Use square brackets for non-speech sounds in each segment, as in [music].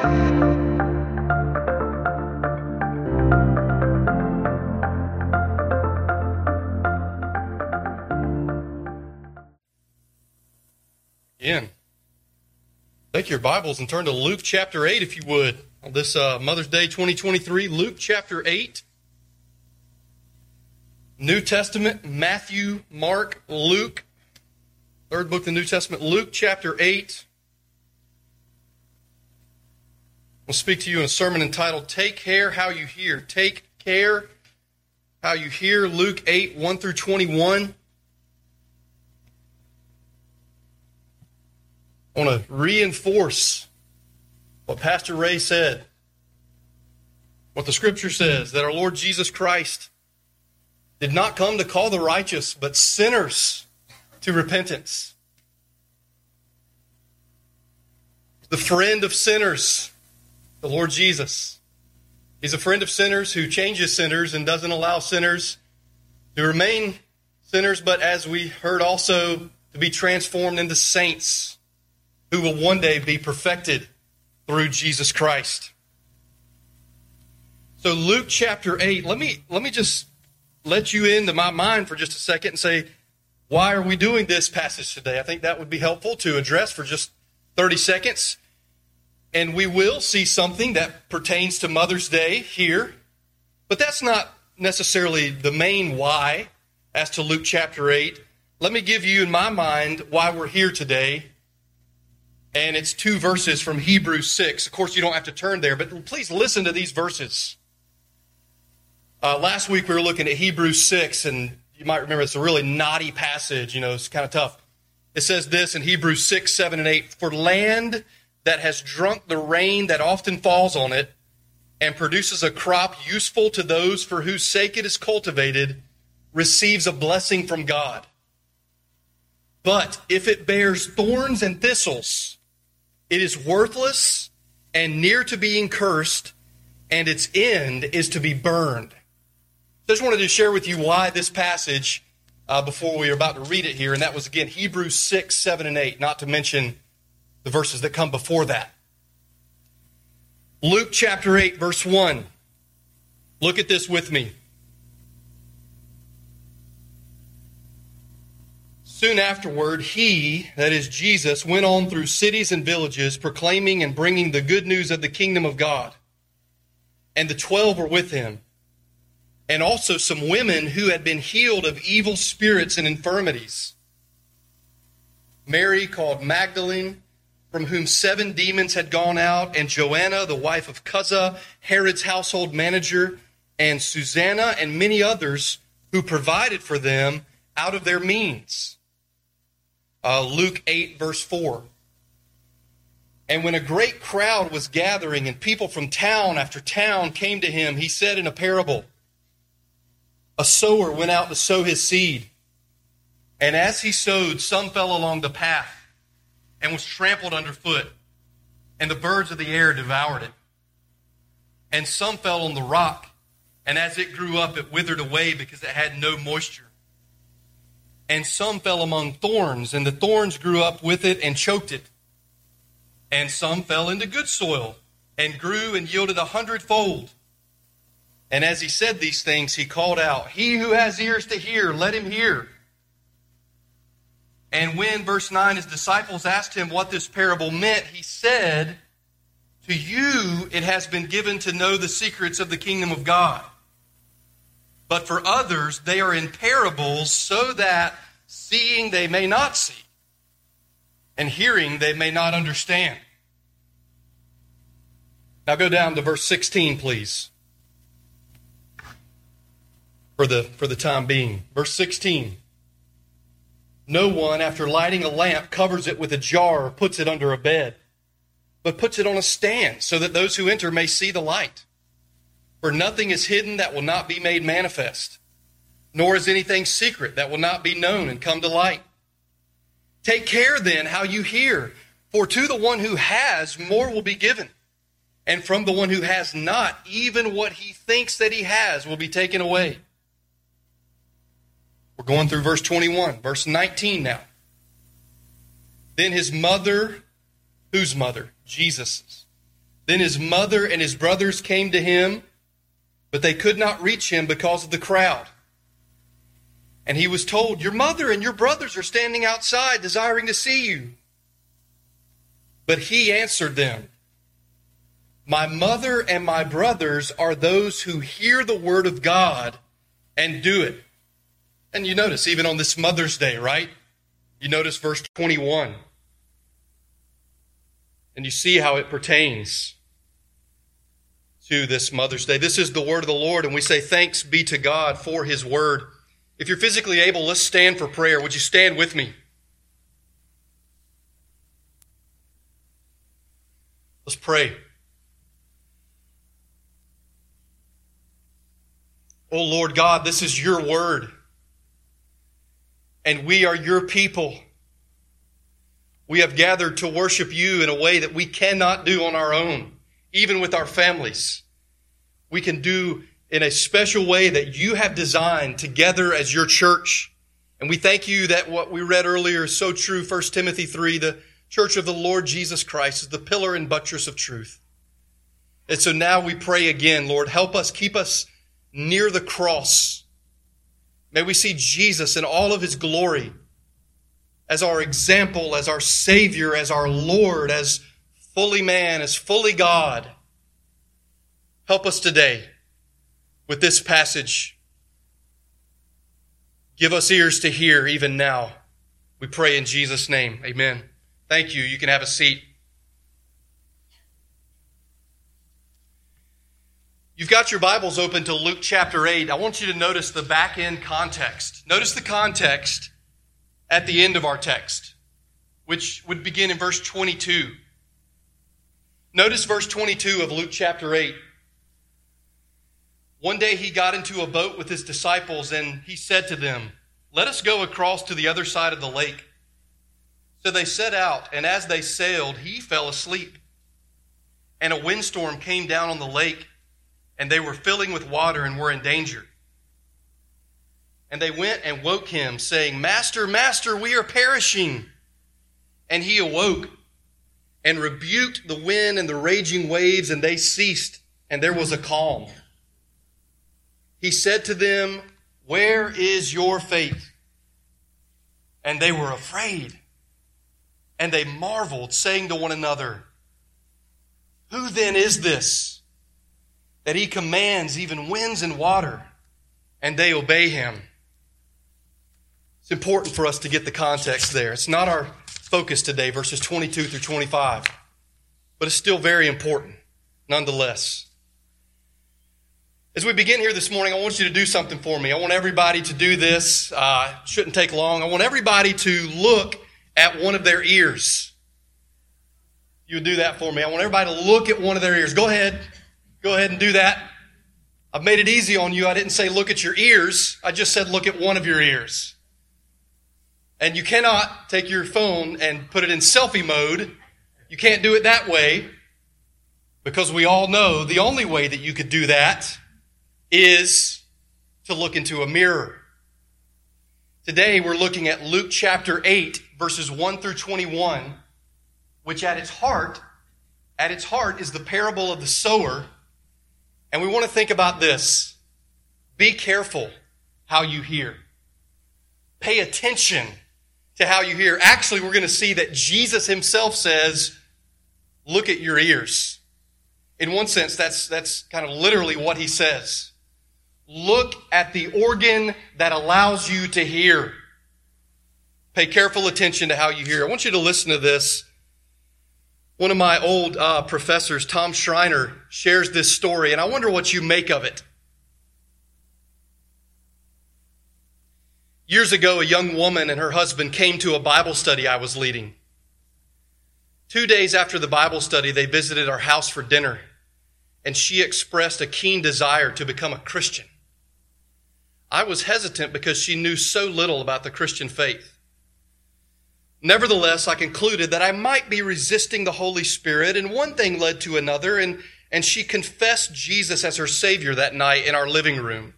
Again, take your Bibles and turn to Luke chapter 8, if you would, on this uh, Mother's Day 2023. Luke chapter 8. New Testament, Matthew, Mark, Luke. Third book of the New Testament, Luke chapter 8. I'll speak to you in a sermon entitled Take Care How You Hear. Take Care How You Hear, Luke 8, 1 through 21. I want to reinforce what Pastor Ray said, what the scripture says, that our Lord Jesus Christ did not come to call the righteous, but sinners to repentance. The friend of sinners, the Lord Jesus. He's a friend of sinners who changes sinners and doesn't allow sinners to remain sinners, but as we heard also, to be transformed into saints who will one day be perfected through Jesus Christ. So Luke chapter 8, let me let me just let you into my mind for just a second and say why are we doing this passage today? I think that would be helpful to address for just 30 seconds. And we will see something that pertains to Mother's Day here. But that's not necessarily the main why as to Luke chapter 8. Let me give you in my mind why we're here today and it's two verses from Hebrews 6. Of course, you don't have to turn there, but please listen to these verses. Uh, last week we were looking at Hebrews 6, and you might remember it's a really knotty passage. You know, it's kind of tough. It says this in Hebrews 6, 7, and 8 For land that has drunk the rain that often falls on it and produces a crop useful to those for whose sake it is cultivated receives a blessing from God. But if it bears thorns and thistles, it is worthless and near to being cursed, and its end is to be burned. I just wanted to share with you why this passage uh, before we are about to read it here, and that was again Hebrews 6, 7, and 8, not to mention the verses that come before that. Luke chapter 8, verse 1. Look at this with me. Soon afterward, he, that is Jesus, went on through cities and villages, proclaiming and bringing the good news of the kingdom of God. And the twelve were with him, and also some women who had been healed of evil spirits and infirmities. Mary, called Magdalene, from whom seven demons had gone out, and Joanna, the wife of Chuza, Herod's household manager, and Susanna, and many others who provided for them out of their means. Uh, Luke 8, verse 4. And when a great crowd was gathering and people from town after town came to him, he said in a parable A sower went out to sow his seed. And as he sowed, some fell along the path and was trampled underfoot, and the birds of the air devoured it. And some fell on the rock, and as it grew up, it withered away because it had no moisture and some fell among thorns, and the thorns grew up with it and choked it. And some fell into good soil, and grew and yielded a hundredfold. And as he said these things, he called out, He who has ears to hear, let him hear. And when, verse 9, his disciples asked him what this parable meant, he said, To you it has been given to know the secrets of the kingdom of God. But for others, they are in parables so that seeing they may not see, and hearing they may not understand. Now go down to verse 16, please. For the, for the time being. Verse 16. No one, after lighting a lamp, covers it with a jar or puts it under a bed, but puts it on a stand so that those who enter may see the light. For nothing is hidden that will not be made manifest, nor is anything secret that will not be known and come to light. Take care then how you hear, for to the one who has, more will be given. And from the one who has not, even what he thinks that he has will be taken away. We're going through verse 21, verse 19 now. Then his mother, whose mother? Jesus's Then his mother and his brothers came to him, but they could not reach him because of the crowd. And he was told, Your mother and your brothers are standing outside desiring to see you. But he answered them, My mother and my brothers are those who hear the word of God and do it. And you notice, even on this Mother's Day, right? You notice verse 21. And you see how it pertains to this Mother's Day. This is the word of the Lord, and we say thanks be to God for his word. If you're physically able, let's stand for prayer. Would you stand with me? Let's pray. Oh Lord God, this is your word. And we are your people. We have gathered to worship you in a way that we cannot do on our own, even with our families. We can do in a special way that you have designed together as your church. And we thank you that what we read earlier is so true. 1 Timothy 3, the church of the Lord Jesus Christ is the pillar and buttress of truth. And so now we pray again, Lord, help us, keep us near the cross. May we see Jesus in all of his glory as our example, as our Savior, as our Lord, as fully man, as fully God. Help us today with this passage. Give us ears to hear even now. We pray in Jesus' name. Amen. Thank you. You can have a seat. You've got your Bibles open to Luke chapter 8. I want you to notice the back end context. Notice the context at the end of our text, which would begin in verse 22. Notice verse 22 of Luke chapter 8. One day he got into a boat with his disciples and he said to them, Let us go across to the other side of the lake. So they set out, and as they sailed, he fell asleep. And a windstorm came down on the lake and they were filling with water and were in danger. And they went and woke him, saying, Master, Master, we are perishing. And he awoke and rebuked the wind and the raging waves, and they ceased, and there was a calm. He said to them, Where is your faith? And they were afraid. And they marveled, saying to one another, Who then is this? That he commands even winds and water, and they obey him. It's important for us to get the context there. It's not our focus today, verses 22 through 25, but it's still very important nonetheless. As we begin here this morning, I want you to do something for me. I want everybody to do this. Uh, shouldn't take long. I want everybody to look at one of their ears. You would do that for me. I want everybody to look at one of their ears. Go ahead. Go ahead and do that. I've made it easy on you. I didn't say look at your ears. I just said look at one of your ears. And you cannot take your phone and put it in selfie mode. You can't do it that way because we all know the only way that you could do that is to look into a mirror. Today we're looking at Luke chapter 8 verses 1 through 21, which at its heart, at its heart is the parable of the sower and we want to think about this. Be careful how you hear. Pay attention to how you hear. Actually, we're going to see that Jesus himself says, look at your ears. In one sense, that's, that's kind of literally what he says. Look at the organ that allows you to hear. Pay careful attention to how you hear. I want you to listen to this one of my old uh, professors, Tom Schreiner, shares this story, and I wonder what you make of it. Years ago, a young woman and her husband came to a Bible study I was leading. Two days after the Bible study, they visited our house for dinner, and she expressed a keen desire to become a Christian. I was hesitant because she knew so little about the Christian faith. Nevertheless, I concluded that I might be resisting the Holy Spirit, and one thing led to another, and, and she confessed Jesus as her Savior that night in our living room.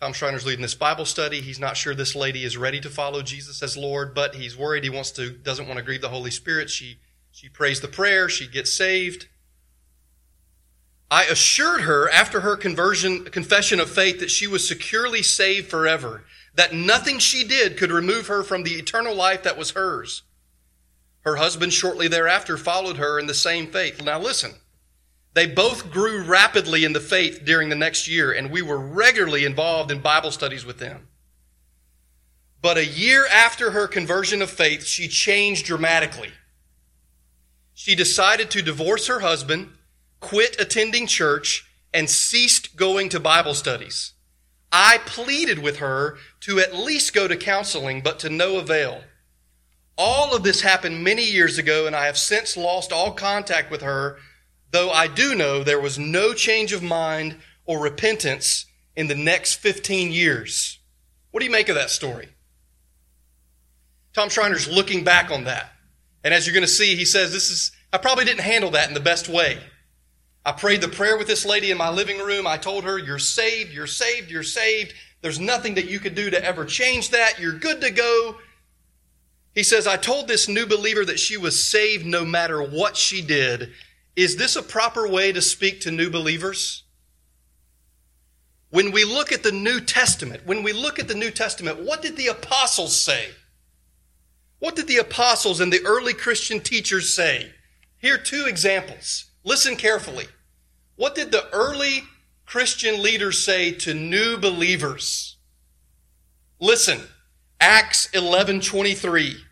Tom Schreiner's leading this Bible study. He's not sure this lady is ready to follow Jesus as Lord, but he's worried he wants to, doesn't want to grieve the Holy Spirit. She She prays the prayer, she gets saved. I assured her after her conversion, confession of faith that she was securely saved forever, that nothing she did could remove her from the eternal life that was hers. Her husband shortly thereafter followed her in the same faith. Now listen, they both grew rapidly in the faith during the next year, and we were regularly involved in Bible studies with them. But a year after her conversion of faith, she changed dramatically. She decided to divorce her husband quit attending church, and ceased going to Bible studies. I pleaded with her to at least go to counseling, but to no avail. All of this happened many years ago, and I have since lost all contact with her, though I do know there was no change of mind or repentance in the next 15 years. What do you make of that story? Tom Schreiner's looking back on that. And as you're going to see, he says, This is, I probably didn't handle that in the best way. I prayed the prayer with this lady in my living room. I told her, You're saved, you're saved, you're saved. There's nothing that you could do to ever change that. You're good to go. He says, I told this new believer that she was saved no matter what she did. Is this a proper way to speak to new believers? When we look at the New Testament, when we look at the New Testament, what did the apostles say? What did the apostles and the early Christian teachers say? Here are two examples. Listen carefully. What did the early Christian leaders say to new believers? Listen, Acts 11:23.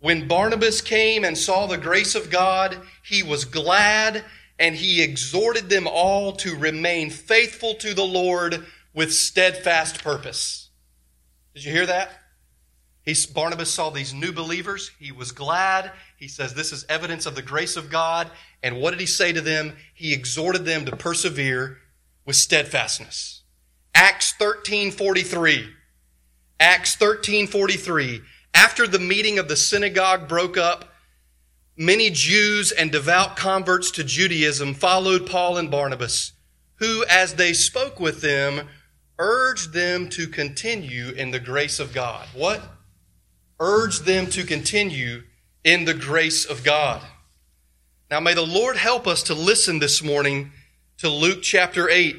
When Barnabas came and saw the grace of God, he was glad and he exhorted them all to remain faithful to the Lord with steadfast purpose. Did you hear that? He's, Barnabas saw these new believers. He was glad. He says, This is evidence of the grace of God. And what did he say to them? He exhorted them to persevere with steadfastness. Acts 13:43. Acts 13:43. After the meeting of the synagogue broke up, many Jews and devout converts to Judaism followed Paul and Barnabas, who as they spoke with them urged them to continue in the grace of God. What? Urged them to continue in the grace of God. Now, may the Lord help us to listen this morning to Luke chapter 8,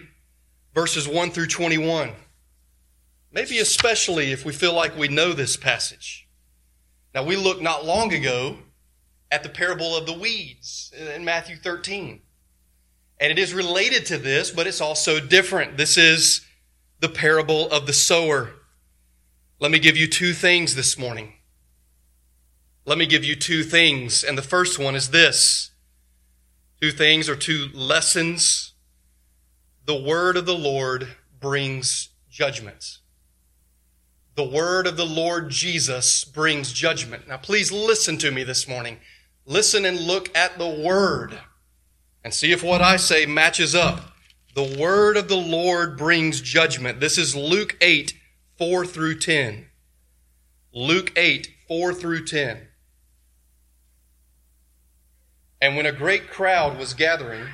verses 1 through 21. Maybe especially if we feel like we know this passage. Now, we looked not long ago at the parable of the weeds in Matthew 13. And it is related to this, but it's also different. This is the parable of the sower. Let me give you two things this morning. Let me give you two things. And the first one is this Two things or two lessons. The word of the Lord brings judgment. The word of the Lord Jesus brings judgment. Now, please listen to me this morning. Listen and look at the word and see if what I say matches up. The word of the Lord brings judgment. This is Luke 8, 4 through 10. Luke 8, 4 through 10. And when a great crowd was gathering,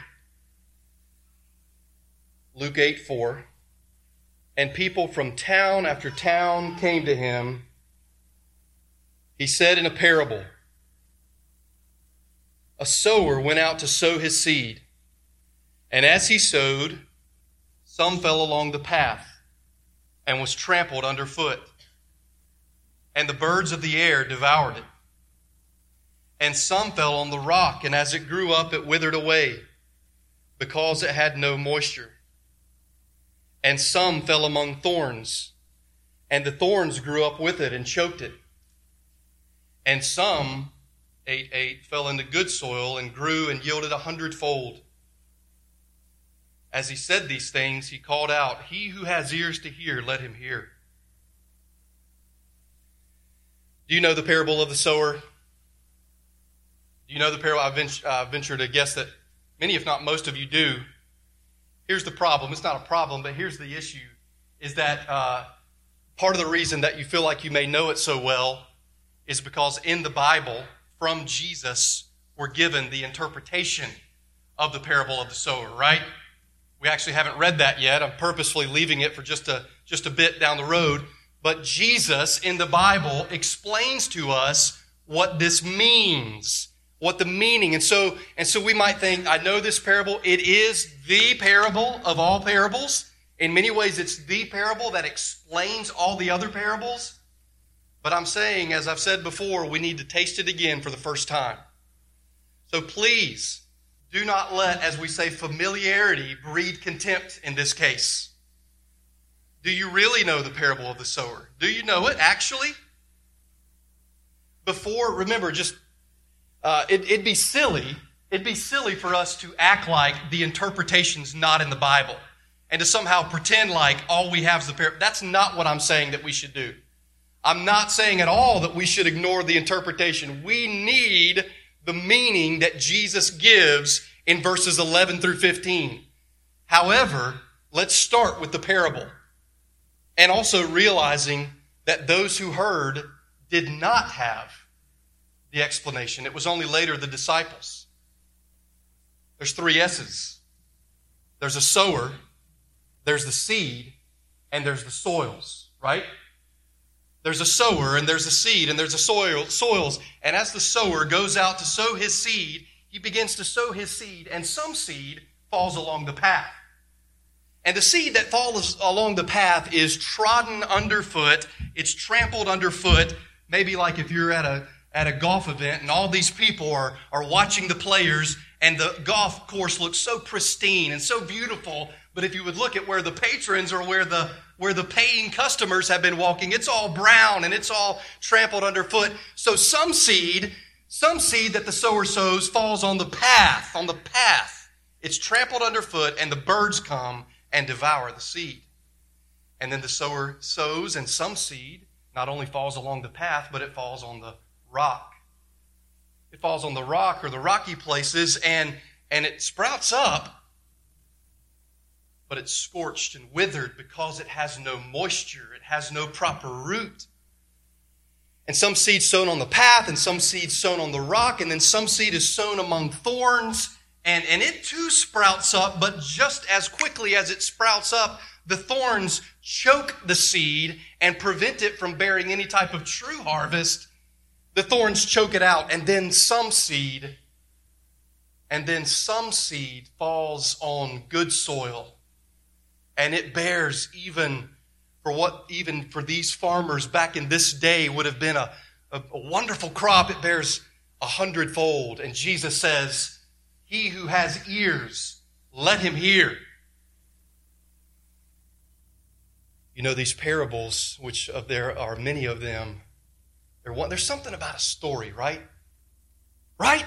Luke 8 4, and people from town after town came to him, he said in a parable A sower went out to sow his seed, and as he sowed, some fell along the path and was trampled underfoot, and the birds of the air devoured it. And some fell on the rock, and as it grew up, it withered away, because it had no moisture. And some fell among thorns, and the thorns grew up with it and choked it. And some, 8 8, fell into good soil and grew and yielded a hundredfold. As he said these things, he called out, He who has ears to hear, let him hear. Do you know the parable of the sower? Do you know the parable? I venture, uh, venture to guess that many, if not most of you do. Here's the problem. It's not a problem, but here's the issue is that uh, part of the reason that you feel like you may know it so well is because in the Bible, from Jesus, we're given the interpretation of the parable of the sower, right? We actually haven't read that yet. I'm purposefully leaving it for just a, just a bit down the road. But Jesus in the Bible explains to us what this means what the meaning. And so, and so we might think, I know this parable. It is the parable of all parables. In many ways, it's the parable that explains all the other parables. But I'm saying, as I've said before, we need to taste it again for the first time. So please, do not let, as we say, familiarity breed contempt in this case. Do you really know the parable of the sower? Do you know it actually? Before, remember, just uh, it, it'd be silly. It'd be silly for us to act like the interpretation's not in the Bible and to somehow pretend like all we have is the parable. That's not what I'm saying that we should do. I'm not saying at all that we should ignore the interpretation. We need the meaning that Jesus gives in verses 11 through 15. However, let's start with the parable and also realizing that those who heard did not have the explanation. It was only later the disciples. There's three S's there's a sower, there's the seed, and there's the soils, right? There's a sower and there's a seed and there's a soil soils. And as the sower goes out to sow his seed, he begins to sow his seed, and some seed falls along the path. And the seed that falls along the path is trodden underfoot, it's trampled underfoot, maybe like if you're at a at a golf event and all these people are, are watching the players and the golf course looks so pristine and so beautiful. But if you would look at where the patrons or where the where the paying customers have been walking it's all brown and it's all trampled underfoot. So some seed some seed that the sower sows falls on the path on the path. It's trampled underfoot and the birds come and devour the seed. And then the sower sows and some seed not only falls along the path but it falls on the rock. It falls on the rock or the rocky places and, and it sprouts up, but it's scorched and withered because it has no moisture, it has no proper root. And some seed sown on the path, and some seed sown on the rock, and then some seed is sown among thorns, and, and it too sprouts up, but just as quickly as it sprouts up, the thorns choke the seed and prevent it from bearing any type of true harvest the thorns choke it out, and then some seed, and then some seed falls on good soil, and it bears even for what even for these farmers back in this day would have been a, a, a wonderful crop. It bears a hundredfold. And Jesus says, He who has ears, let him hear. You know, these parables, which there are many of them, there's something about a story, right? Right?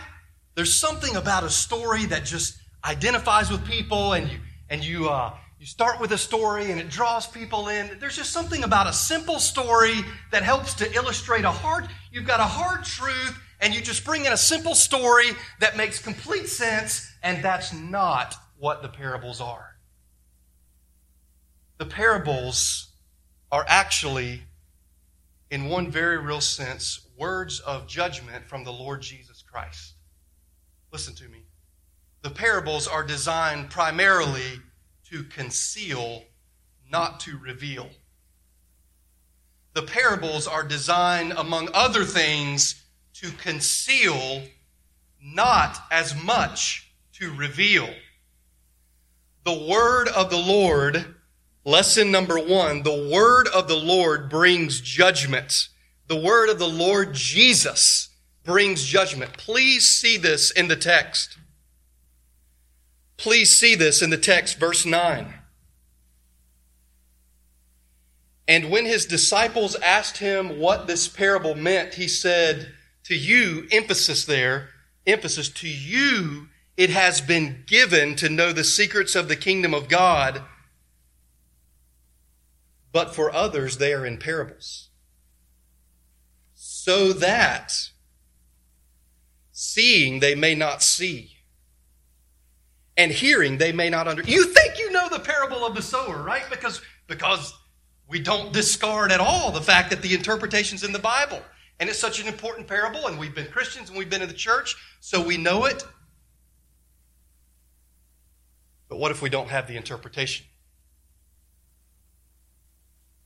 There's something about a story that just identifies with people, and you and you uh, you start with a story, and it draws people in. There's just something about a simple story that helps to illustrate a hard. You've got a hard truth, and you just bring in a simple story that makes complete sense, and that's not what the parables are. The parables are actually in one very real sense, words of judgment from the Lord Jesus Christ. Listen to me. The parables are designed primarily to conceal, not to reveal. The parables are designed, among other things, to conceal, not as much to reveal. The word of the Lord Lesson number one the word of the Lord brings judgment. The word of the Lord Jesus brings judgment. Please see this in the text. Please see this in the text, verse 9. And when his disciples asked him what this parable meant, he said, To you, emphasis there, emphasis, to you it has been given to know the secrets of the kingdom of God but for others they are in parables. So that seeing they may not see, and hearing they may not under. You think you know the parable of the sower, right? Because because we don't discard at all the fact that the interpretation's in the Bible. And it's such an important parable, and we've been Christians and we've been in the church, so we know it. But what if we don't have the interpretation?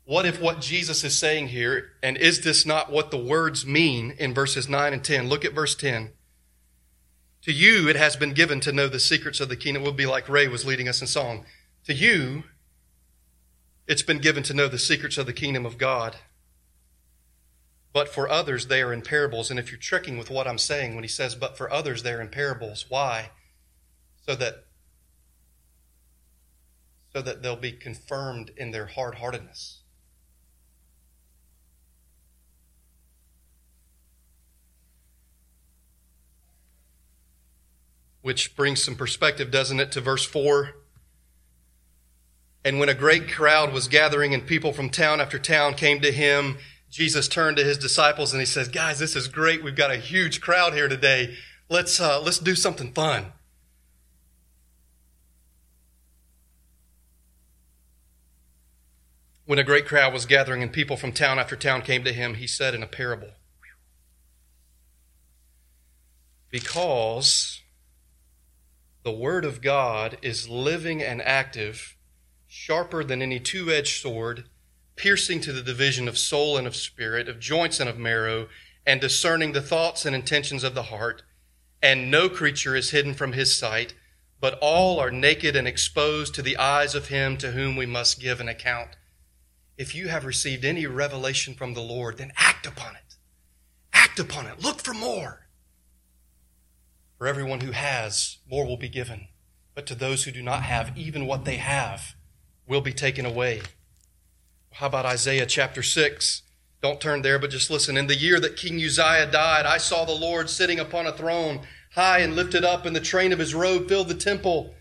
What if what Jesus is saying here, and is this not what the words mean in verses 9 and 10? Look at verse 10. To you, it has been given to know the secrets of the kingdom. It would be like Ray was leading us in song. To you, it's been given to know the secrets of the kingdom of God. But for others, they are in parables. And if you're tricking with what I'm saying when he says, but for others, they're in parables, why? So that so that they'll be confirmed in their hard heartedness. Which brings some perspective, doesn't it, to verse 4? And when a great crowd was gathering and people from town after town came to him, Jesus turned to his disciples and he says, "Guys, this is great. We've got a huge crowd here today. Let's uh, let's do something fun." When a great crowd was gathering and people from town after town came to him, he said in a parable, "Because the word of God is living and active." sharper than any two edged sword, piercing to the division of soul and of spirit, of joints and of marrow, and discerning the thoughts and intentions of the heart. And no creature is hidden from his sight, but all are naked and exposed to the eyes of him to whom we must give an account. If you have received any revelation from the Lord, then act upon it. Act upon it. Look for more. For everyone who has, more will be given. But to those who do not have, even what they have, will be taken away. How about Isaiah chapter 6? Don't turn there, but just listen. In the year that King Uzziah died, I saw the Lord sitting upon a throne, high and lifted up, and the train of his robe filled the temple.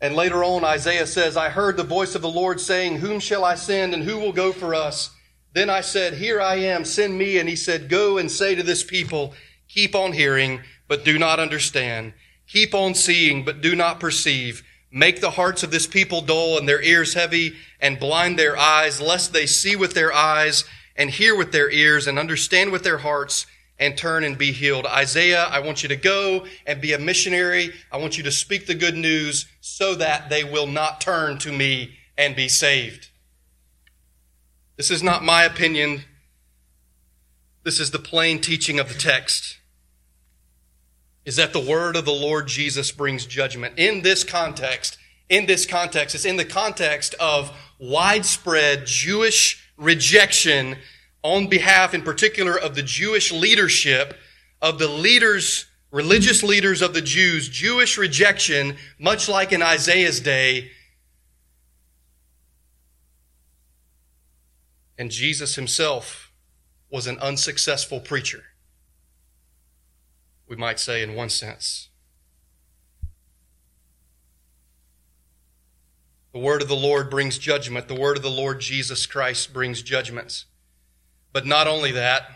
And later on, Isaiah says, I heard the voice of the Lord saying, Whom shall I send, and who will go for us? Then I said, Here I am, send me. And he said, Go and say to this people, Keep on hearing, but do not understand. Keep on seeing, but do not perceive. Make the hearts of this people dull and their ears heavy and blind their eyes, lest they see with their eyes and hear with their ears and understand with their hearts and turn and be healed. Isaiah, I want you to go and be a missionary. I want you to speak the good news so that they will not turn to me and be saved. This is not my opinion. This is the plain teaching of the text is that the word of the Lord Jesus brings judgment. In this context, in this context, it's in the context of widespread Jewish rejection on behalf, in particular, of the Jewish leadership, of the leaders, religious leaders of the Jews, Jewish rejection, much like in Isaiah's day. And Jesus himself was an unsuccessful preacher we might say, in one sense. The word of the Lord brings judgment. The word of the Lord Jesus Christ brings judgments. But not only that,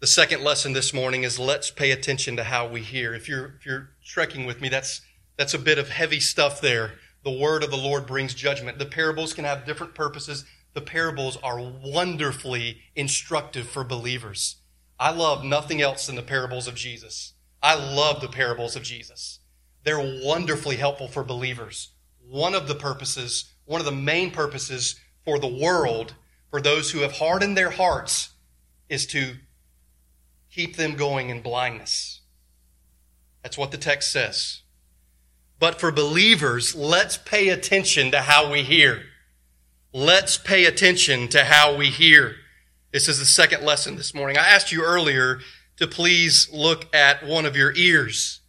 the second lesson this morning is let's pay attention to how we hear. If you're, if you're trekking with me, that's, that's a bit of heavy stuff there. The word of the Lord brings judgment. The parables can have different purposes. The parables are wonderfully instructive for believers. I love nothing else than the parables of Jesus. I love the parables of Jesus. They're wonderfully helpful for believers. One of the purposes, one of the main purposes for the world, for those who have hardened their hearts, is to keep them going in blindness. That's what the text says. But for believers, let's pay attention to how we hear. Let's pay attention to how we hear. This is the second lesson this morning. I asked you earlier to please look at one of your ears.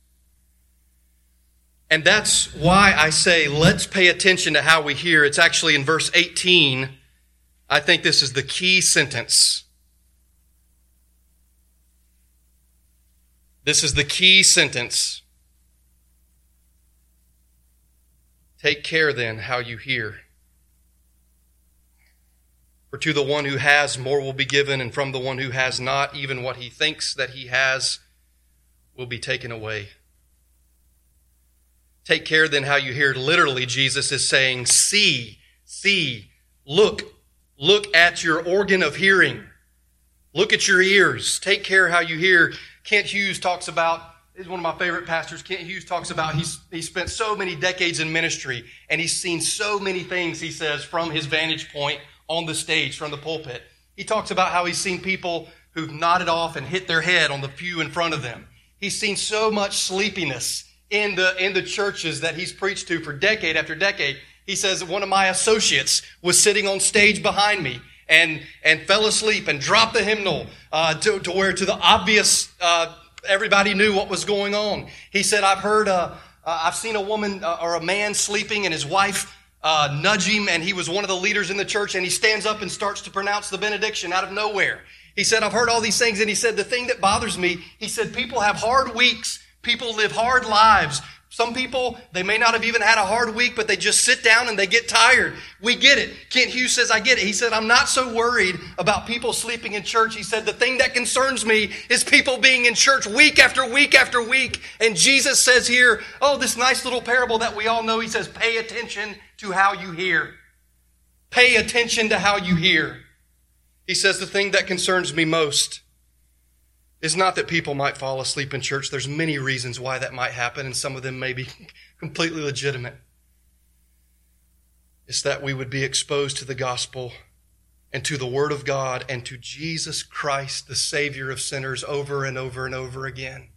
And that's why I say let's pay attention to how we hear. It's actually in verse 18. I think this is the key sentence. This is the key sentence. Take care then how you hear. For to the one who has, more will be given, and from the one who has not, even what he thinks that he has will be taken away. Take care then how you hear. Literally, Jesus is saying, See, see, look, look at your organ of hearing. Look at your ears. Take care how you hear. Kent Hughes talks about, is one of my favorite pastors. Kent Hughes talks about he's, he spent so many decades in ministry and he's seen so many things, he says, from his vantage point on the stage from the pulpit. He talks about how he's seen people who've nodded off and hit their head on the pew in front of them. He's seen so much sleepiness in the, in the churches that he's preached to for decade after decade. He says one of my associates was sitting on stage behind me and, and fell asleep and dropped the hymnal uh, to, to where to the obvious, uh, everybody knew what was going on. He said, I've heard, uh, uh I've seen a woman uh, or a man sleeping and his wife uh, nudge him, and he was one of the leaders in the church, and he stands up and starts to pronounce the benediction out of nowhere. He said, I've heard all these things, and he said, the thing that bothers me, he said, people have hard weeks, people live hard lives, some people, they may not have even had a hard week, but they just sit down and they get tired. We get it. Kent Hughes says, I get it. He said, I'm not so worried about people sleeping in church. He said, the thing that concerns me is people being in church week after week after week. And Jesus says here, oh, this nice little parable that we all know. He says, pay attention to how you hear. Pay attention to how you hear. He says, the thing that concerns me most is not that people might fall asleep in church. There's many reasons why that might happen, and some of them may be [laughs] completely legitimate. It's that we would be exposed to the gospel and to the Word of God and to Jesus Christ, the Savior of sinners, over and over and over again.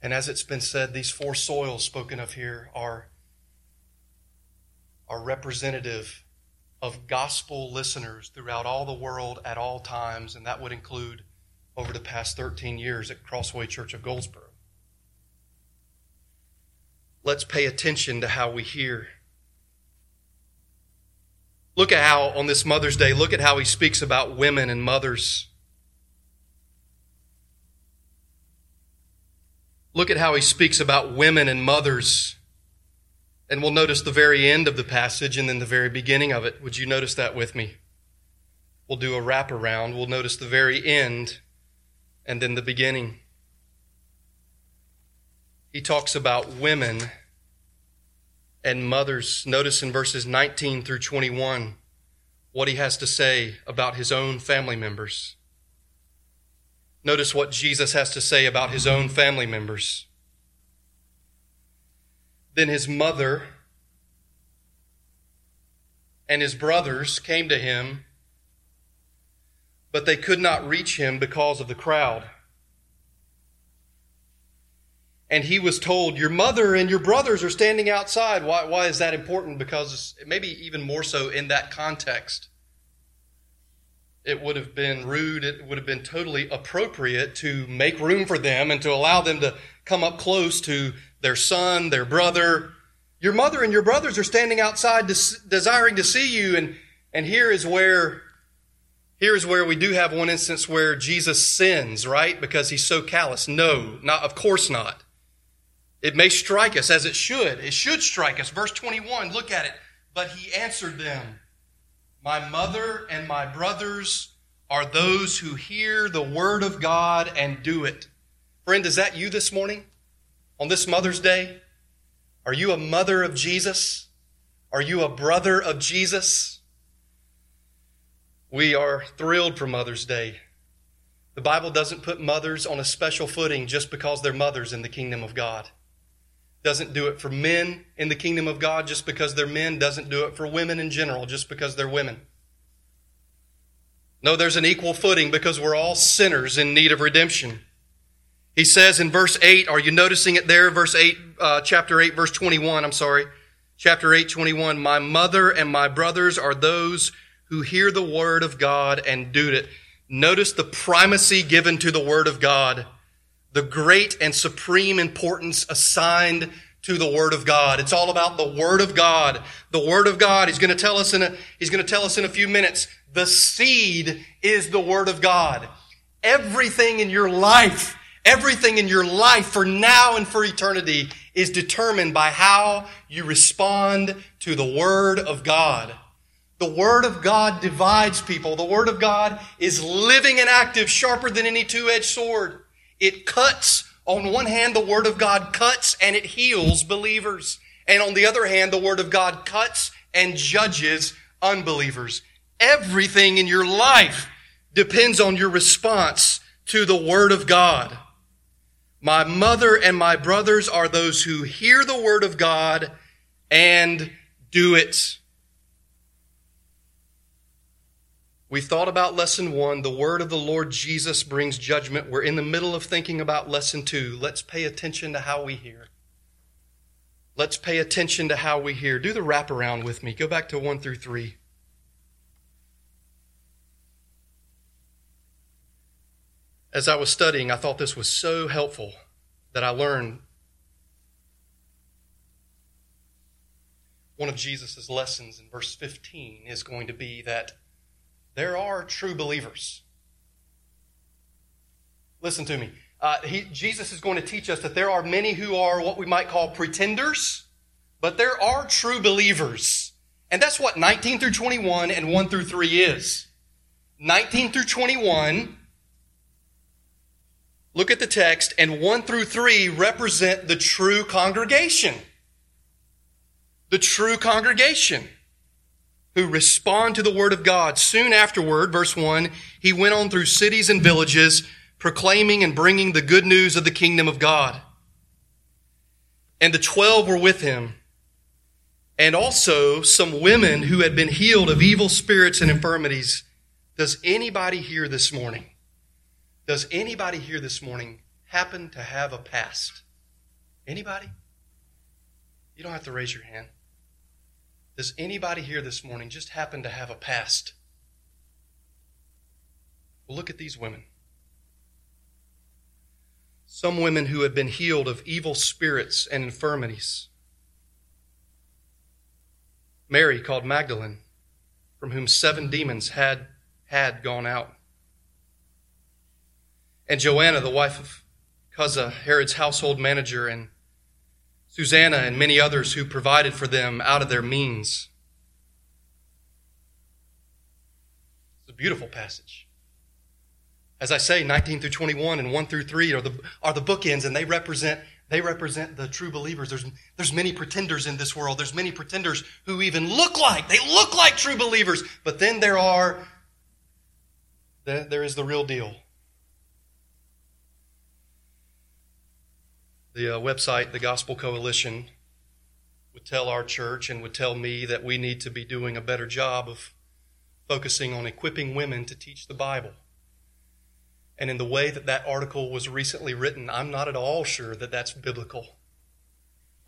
And as it's been said, these four soils spoken of here are, are representative of gospel listeners throughout all the world at all times, and that would include over the past 13 years at Crossway Church of Goldsboro. Let's pay attention to how we hear. Look at how, on this Mother's Day, look at how he speaks about women and mothers. Look at how he speaks about women and mothers. And we'll notice the very end of the passage and then the very beginning of it. Would you notice that with me? We'll do a wraparound. We'll notice the very end and then the beginning. He talks about women and mothers. Notice in verses 19 through 21 what he has to say about his own family members. Notice what Jesus has to say about his own family members. Then his mother and his brothers came to him but they could not reach him because of the crowd. And he was told, Your mother and your brothers are standing outside. Why, why is that important? Because maybe even more so in that context. It would have been rude, it would have been totally appropriate to make room for them and to allow them to come up close to their son, their brother. Your mother and your brothers are standing outside desiring to see you. And, and here is where Here's where we do have one instance where Jesus sins, right? Because he's so callous. No, not, of course not. It may strike us as it should. It should strike us. Verse 21, look at it. But he answered them, My mother and my brothers are those who hear the word of God and do it. Friend, is that you this morning? On this Mother's Day? Are you a mother of Jesus? Are you a brother of Jesus? We are thrilled for Mother's Day. The Bible doesn't put mothers on a special footing just because they're mothers in the kingdom of God. Doesn't do it for men in the kingdom of God just because they're men. Doesn't do it for women in general just because they're women. No, there's an equal footing because we're all sinners in need of redemption. He says in verse 8, are you noticing it there? Verse 8, uh, chapter 8, verse 21, I'm sorry. Chapter 8, 21. My mother and my brothers are those who hear the word of God and do it. Notice the primacy given to the word of God, the great and supreme importance assigned to the word of God. It's all about the word of God. The word of God. He's going to tell us in a, he's going to tell us in a few minutes. The seed is the word of God. Everything in your life, everything in your life for now and for eternity is determined by how you respond to the word of God. The Word of God divides people. The Word of God is living and active, sharper than any two-edged sword. It cuts. On one hand, the Word of God cuts and it heals believers. And on the other hand, the Word of God cuts and judges unbelievers. Everything in your life depends on your response to the Word of God. My mother and my brothers are those who hear the Word of God and do it. We've thought about lesson one. The word of the Lord Jesus brings judgment. We're in the middle of thinking about lesson two. Let's pay attention to how we hear. Let's pay attention to how we hear. Do the wraparound with me. Go back to one through three. As I was studying, I thought this was so helpful that I learned one of Jesus' lessons in verse 15 is going to be that there are true believers. Listen to me. Uh, he, Jesus is going to teach us that there are many who are what we might call pretenders, but there are true believers. And that's what 19 through 21 and 1 through 3 is. 19 through 21, look at the text, and 1 through 3 represent the true congregation. The true congregation who respond to the word of God. Soon afterward, verse 1, he went on through cities and villages, proclaiming and bringing the good news of the kingdom of God. And the twelve were with him, and also some women who had been healed of evil spirits and infirmities. Does anybody here this morning, does anybody here this morning happen to have a past? Anybody? You don't have to raise your hand. Does anybody here this morning just happen to have a past? Well, look at these women. Some women who had been healed of evil spirits and infirmities. Mary, called Magdalene, from whom seven demons had, had gone out. And Joanna, the wife of Chuza, Herod's household manager, and Susanna and many others who provided for them out of their means. It's a beautiful passage. As I say, 19 through 21 and 1 through 3 are the, are the bookends, and they represent, they represent the true believers. There's, there's many pretenders in this world. There's many pretenders who even look like, they look like true believers. But then there are, there is the real deal. The uh, website, the Gospel Coalition, would tell our church and would tell me that we need to be doing a better job of focusing on equipping women to teach the Bible. And in the way that that article was recently written, I'm not at all sure that that's biblical.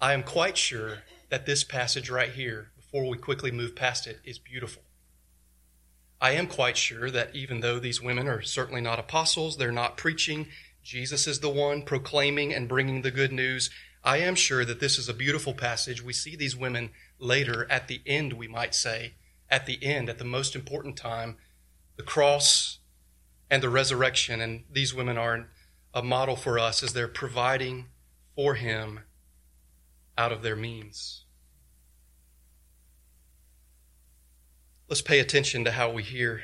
I am quite sure that this passage right here, before we quickly move past it, is beautiful. I am quite sure that even though these women are certainly not apostles, they're not preaching Jesus is the one proclaiming and bringing the good news. I am sure that this is a beautiful passage. We see these women later at the end, we might say, at the end, at the most important time, the cross and the resurrection. And these women are a model for us as they're providing for Him out of their means. Let's pay attention to how we hear.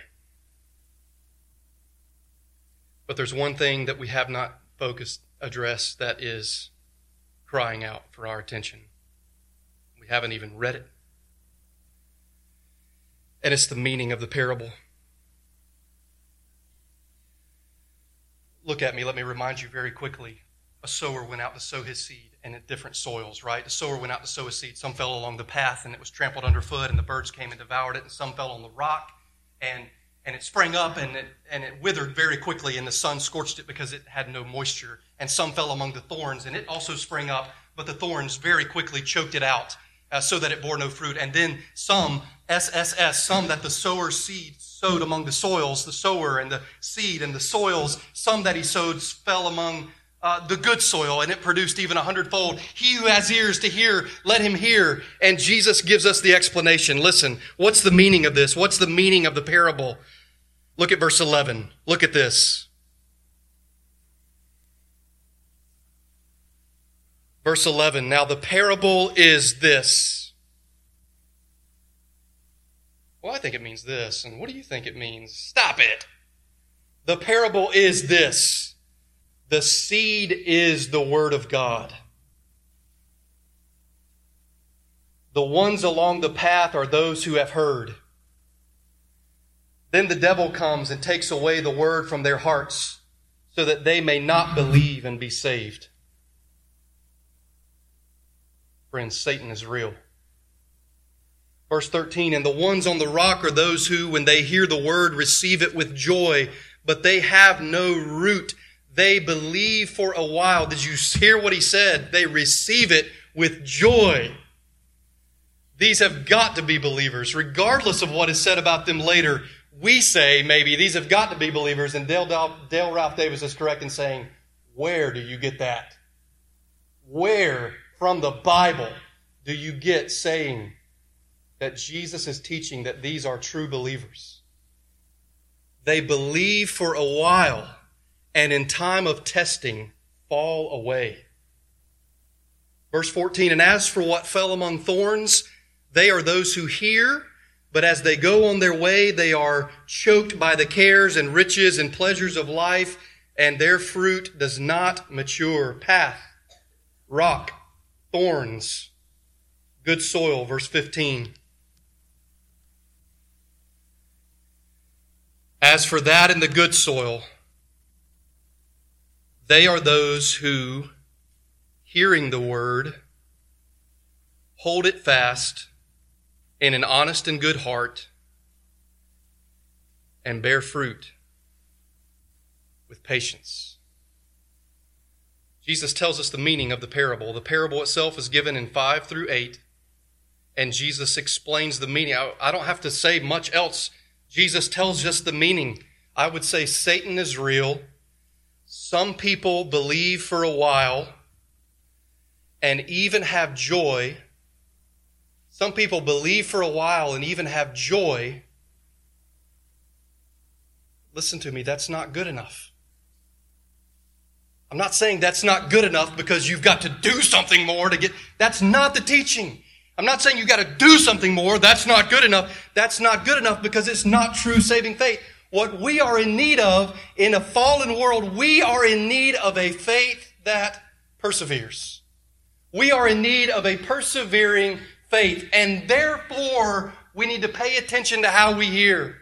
But there's one thing that we have not focused, addressed, that is crying out for our attention. We haven't even read it. And it's the meaning of the parable. Look at me. Let me remind you very quickly. A sower went out to sow his seed and in different soils, right? The sower went out to sow his seed. Some fell along the path and it was trampled underfoot, and the birds came and devoured it, and some fell on the rock and and it sprang up and it, and it withered very quickly, and the sun scorched it because it had no moisture. And some fell among the thorns, and it also sprang up, but the thorns very quickly choked it out uh, so that it bore no fruit. And then some, SSS, some that the sower's seed sowed among the soils, the sower and the seed and the soils, some that he sowed fell among uh, the good soil, and it produced even a hundredfold. He who has ears to hear, let him hear. And Jesus gives us the explanation. Listen, what's the meaning of this? What's the meaning of the parable? Look at verse 11. Look at this. Verse 11. Now the parable is this. Well, I think it means this. And what do you think it means? Stop it. The parable is this. The seed is the word of God. The ones along the path are those who have heard. Then the devil comes and takes away the word from their hearts so that they may not believe and be saved. Friends, Satan is real. Verse 13, and the ones on the rock are those who, when they hear the word, receive it with joy, but they have no root. They believe for a while. Did you hear what he said? They receive it with joy. These have got to be believers, regardless of what is said about them later. We say maybe these have got to be believers, and Dale, Dale Ralph Davis is correct in saying, Where do you get that? Where from the Bible do you get saying that Jesus is teaching that these are true believers. They believe for a while and in time of testing fall away. Verse 14, and as for what fell among thorns, they are those who hear, but as they go on their way, they are choked by the cares and riches and pleasures of life, and their fruit does not mature. Path, rock, thorns, good soil, verse 15. As for that in the good soil, they are those who, hearing the word, hold it fast in an honest and good heart and bear fruit with patience. Jesus tells us the meaning of the parable. The parable itself is given in 5 through 8, and Jesus explains the meaning. I, don't have to say much else Jesus tells us the meaning. I would say Satan is real. Some people believe for a while and even have joy. Some people believe for a while and even have joy. Listen to me, that's not good enough. I'm not saying that's not good enough because you've got to do something more to get. That's not the teaching. I'm not saying you got to do something more. That's not good enough. That's not good enough because it's not true saving faith. What we are in need of in a fallen world, we are in need of a faith that perseveres. We are in need of a persevering faith, and therefore we need to pay attention to how we hear.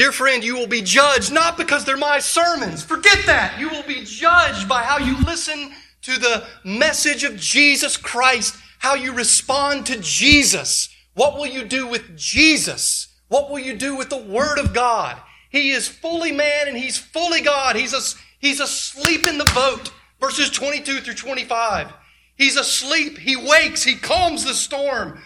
Dear friend, you will be judged not because they're my sermons. Forget that. You will be judged by how you listen to the message of Jesus Christ, how you respond to Jesus. What will you do with Jesus? What will you do with the Word of God? He is fully man and he's fully God. He's, a, he's asleep in the boat. Verses 22 through 25. He's asleep. He wakes. He calms the storm.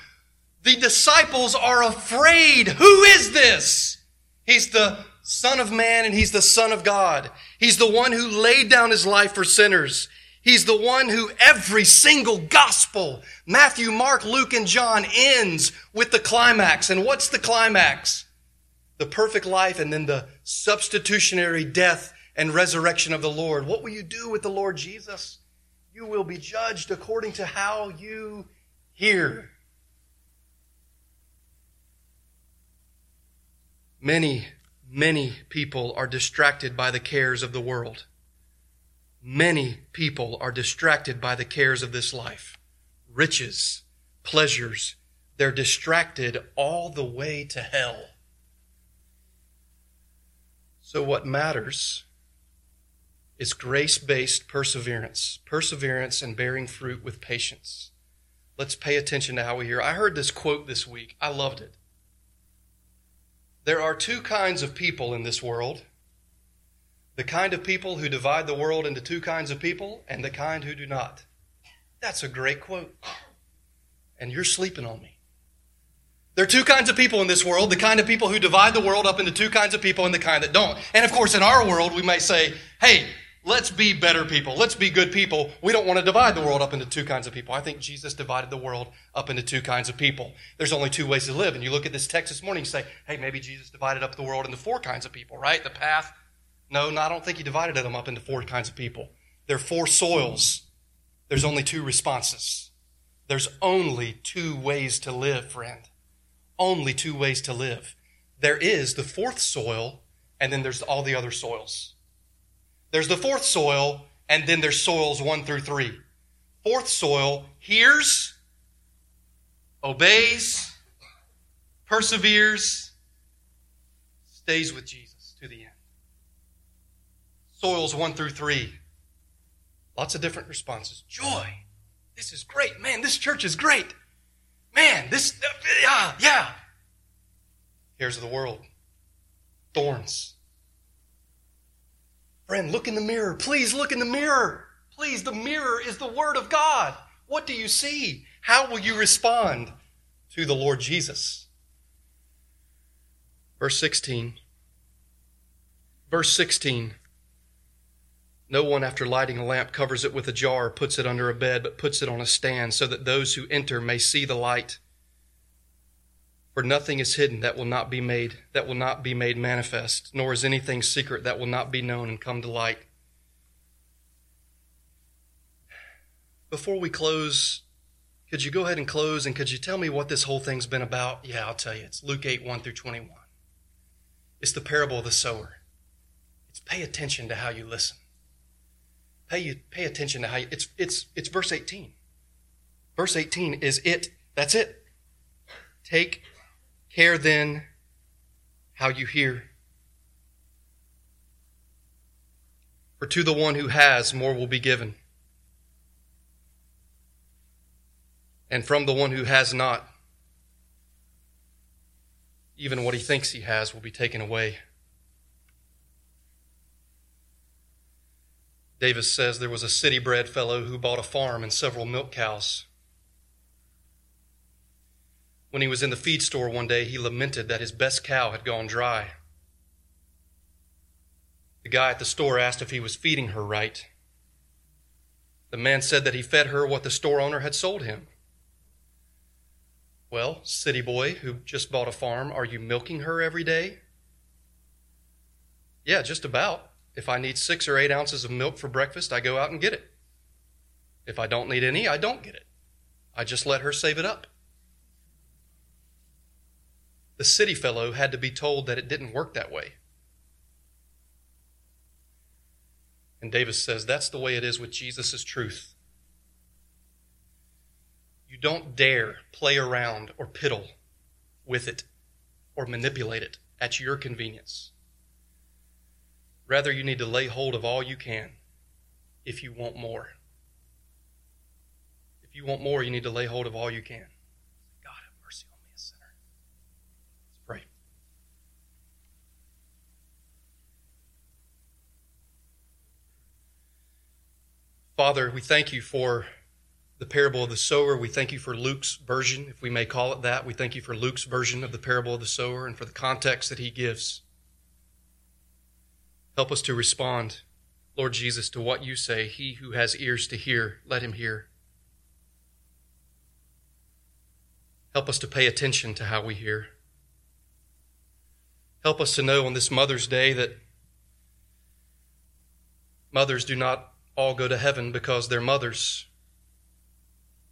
The disciples are afraid. Who is this? He's the Son of Man and He's the Son of God. He's the one who laid down His life for sinners. He's the one who every single gospel, Matthew, Mark, Luke, and John ends with the climax. And what's the climax? The perfect life and then the substitutionary death and resurrection of the Lord. What will you do with the Lord Jesus? You will be judged according to how you hear. Many, many people are distracted by the cares of the world. Many people are distracted by the cares of this life. Riches, pleasures, they're distracted all the way to hell. So, what matters is grace based perseverance, perseverance and bearing fruit with patience. Let's pay attention to how we hear. I heard this quote this week. I loved it. There are two kinds of people in this world the kind of people who divide the world into two kinds of people, and the kind who do not. That's a great quote. And you're sleeping on me. There are two kinds of people in this world the kind of people who divide the world up into two kinds of people, and the kind that don't. And of course, in our world, we may say, hey, let's be better people. Let's be good people. We don't want to divide the world up into two kinds of people. I think Jesus divided the world up into two kinds of people. There's only two ways to live. And you look at this text this morning, you say, hey, maybe Jesus divided up the world into four kinds of people, right? The path. No, no, I don't think he divided them up into four kinds of people. There are four soils. There's only two responses. There's only two ways to live, friend. Only two ways to live. There is the fourth soil, and then there's all the other soils. There's the fourth soil, and then there's soils one through three. Fourth soil hears, obeys, perseveres, stays with Jesus to the end. Soils one through three. Lots of different responses. Joy, this is great. Man, this church is great. Man, this, uh, yeah, yeah. Here's the world thorns. Friend, look in the mirror. Please look in the mirror. Please, the mirror is the Word of God. What do you see? How will you respond to the Lord Jesus? Verse 16. Verse 16. No one, after lighting a lamp, covers it with a jar, puts it under a bed, but puts it on a stand, so that those who enter may see the light. For nothing is hidden that will not be made, that will not be made manifest, nor is anything secret that will not be known and come to light. Before we close, could you go ahead and close and could you tell me what this whole thing's been about? Yeah, I'll tell you. It's Luke 8, 1 through 21. It's the parable of the sower. It's pay attention to how you listen. Pay, you, pay attention to how you, it's, it's, it's verse 18. Verse 18 is it. That's it. Take care then how you hear. For to the one who has, more will be given. And from the one who has not, even what he thinks he has will be taken away. Davis says there was a city bred fellow who bought a farm and several milk cows. When he was in the feed store one day, he lamented that his best cow had gone dry. The guy at the store asked if he was feeding her right. The man said that he fed her what the store owner had sold him. Well, city boy who just bought a farm, are you milking her every day? Yeah, just about. If I need six or eight ounces of milk for breakfast, I go out and get it. If I don't need any, I don't get it. I just let her save it up. The city fellow had to be told that it didn't work that way. And Davis says that's the way it is with Jesus' truth. You don't dare play around or piddle with it or manipulate it at your convenience. Rather, you need to lay hold of all you can if you want more. If you want more, you need to lay hold of all you can. God, have mercy on me, a sinner. Let's pray. Father, we thank you for the parable of the sower. We thank you for Luke's version, if we may call it that. We thank you for Luke's version of the parable of the sower and for the context that he gives. Help us to respond, Lord Jesus, to what you say. He who has ears to hear, let him hear. Help us to pay attention to how we hear. Help us to know on this Mother's Day that mothers do not all go to heaven because they're mothers.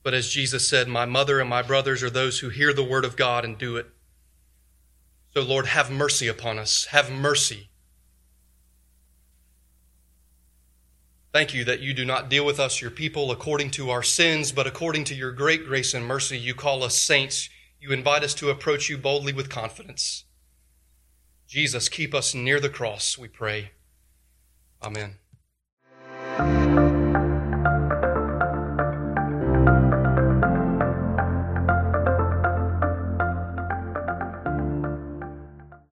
But as Jesus said, My mother and my brothers are those who hear the word of God and do it. So, Lord, have mercy upon us. Have mercy Thank you that you do not deal with us, your people, according to our sins, but according to your great grace and mercy. You call us saints. You invite us to approach you boldly with confidence. Jesus, keep us near the cross, we pray. Amen.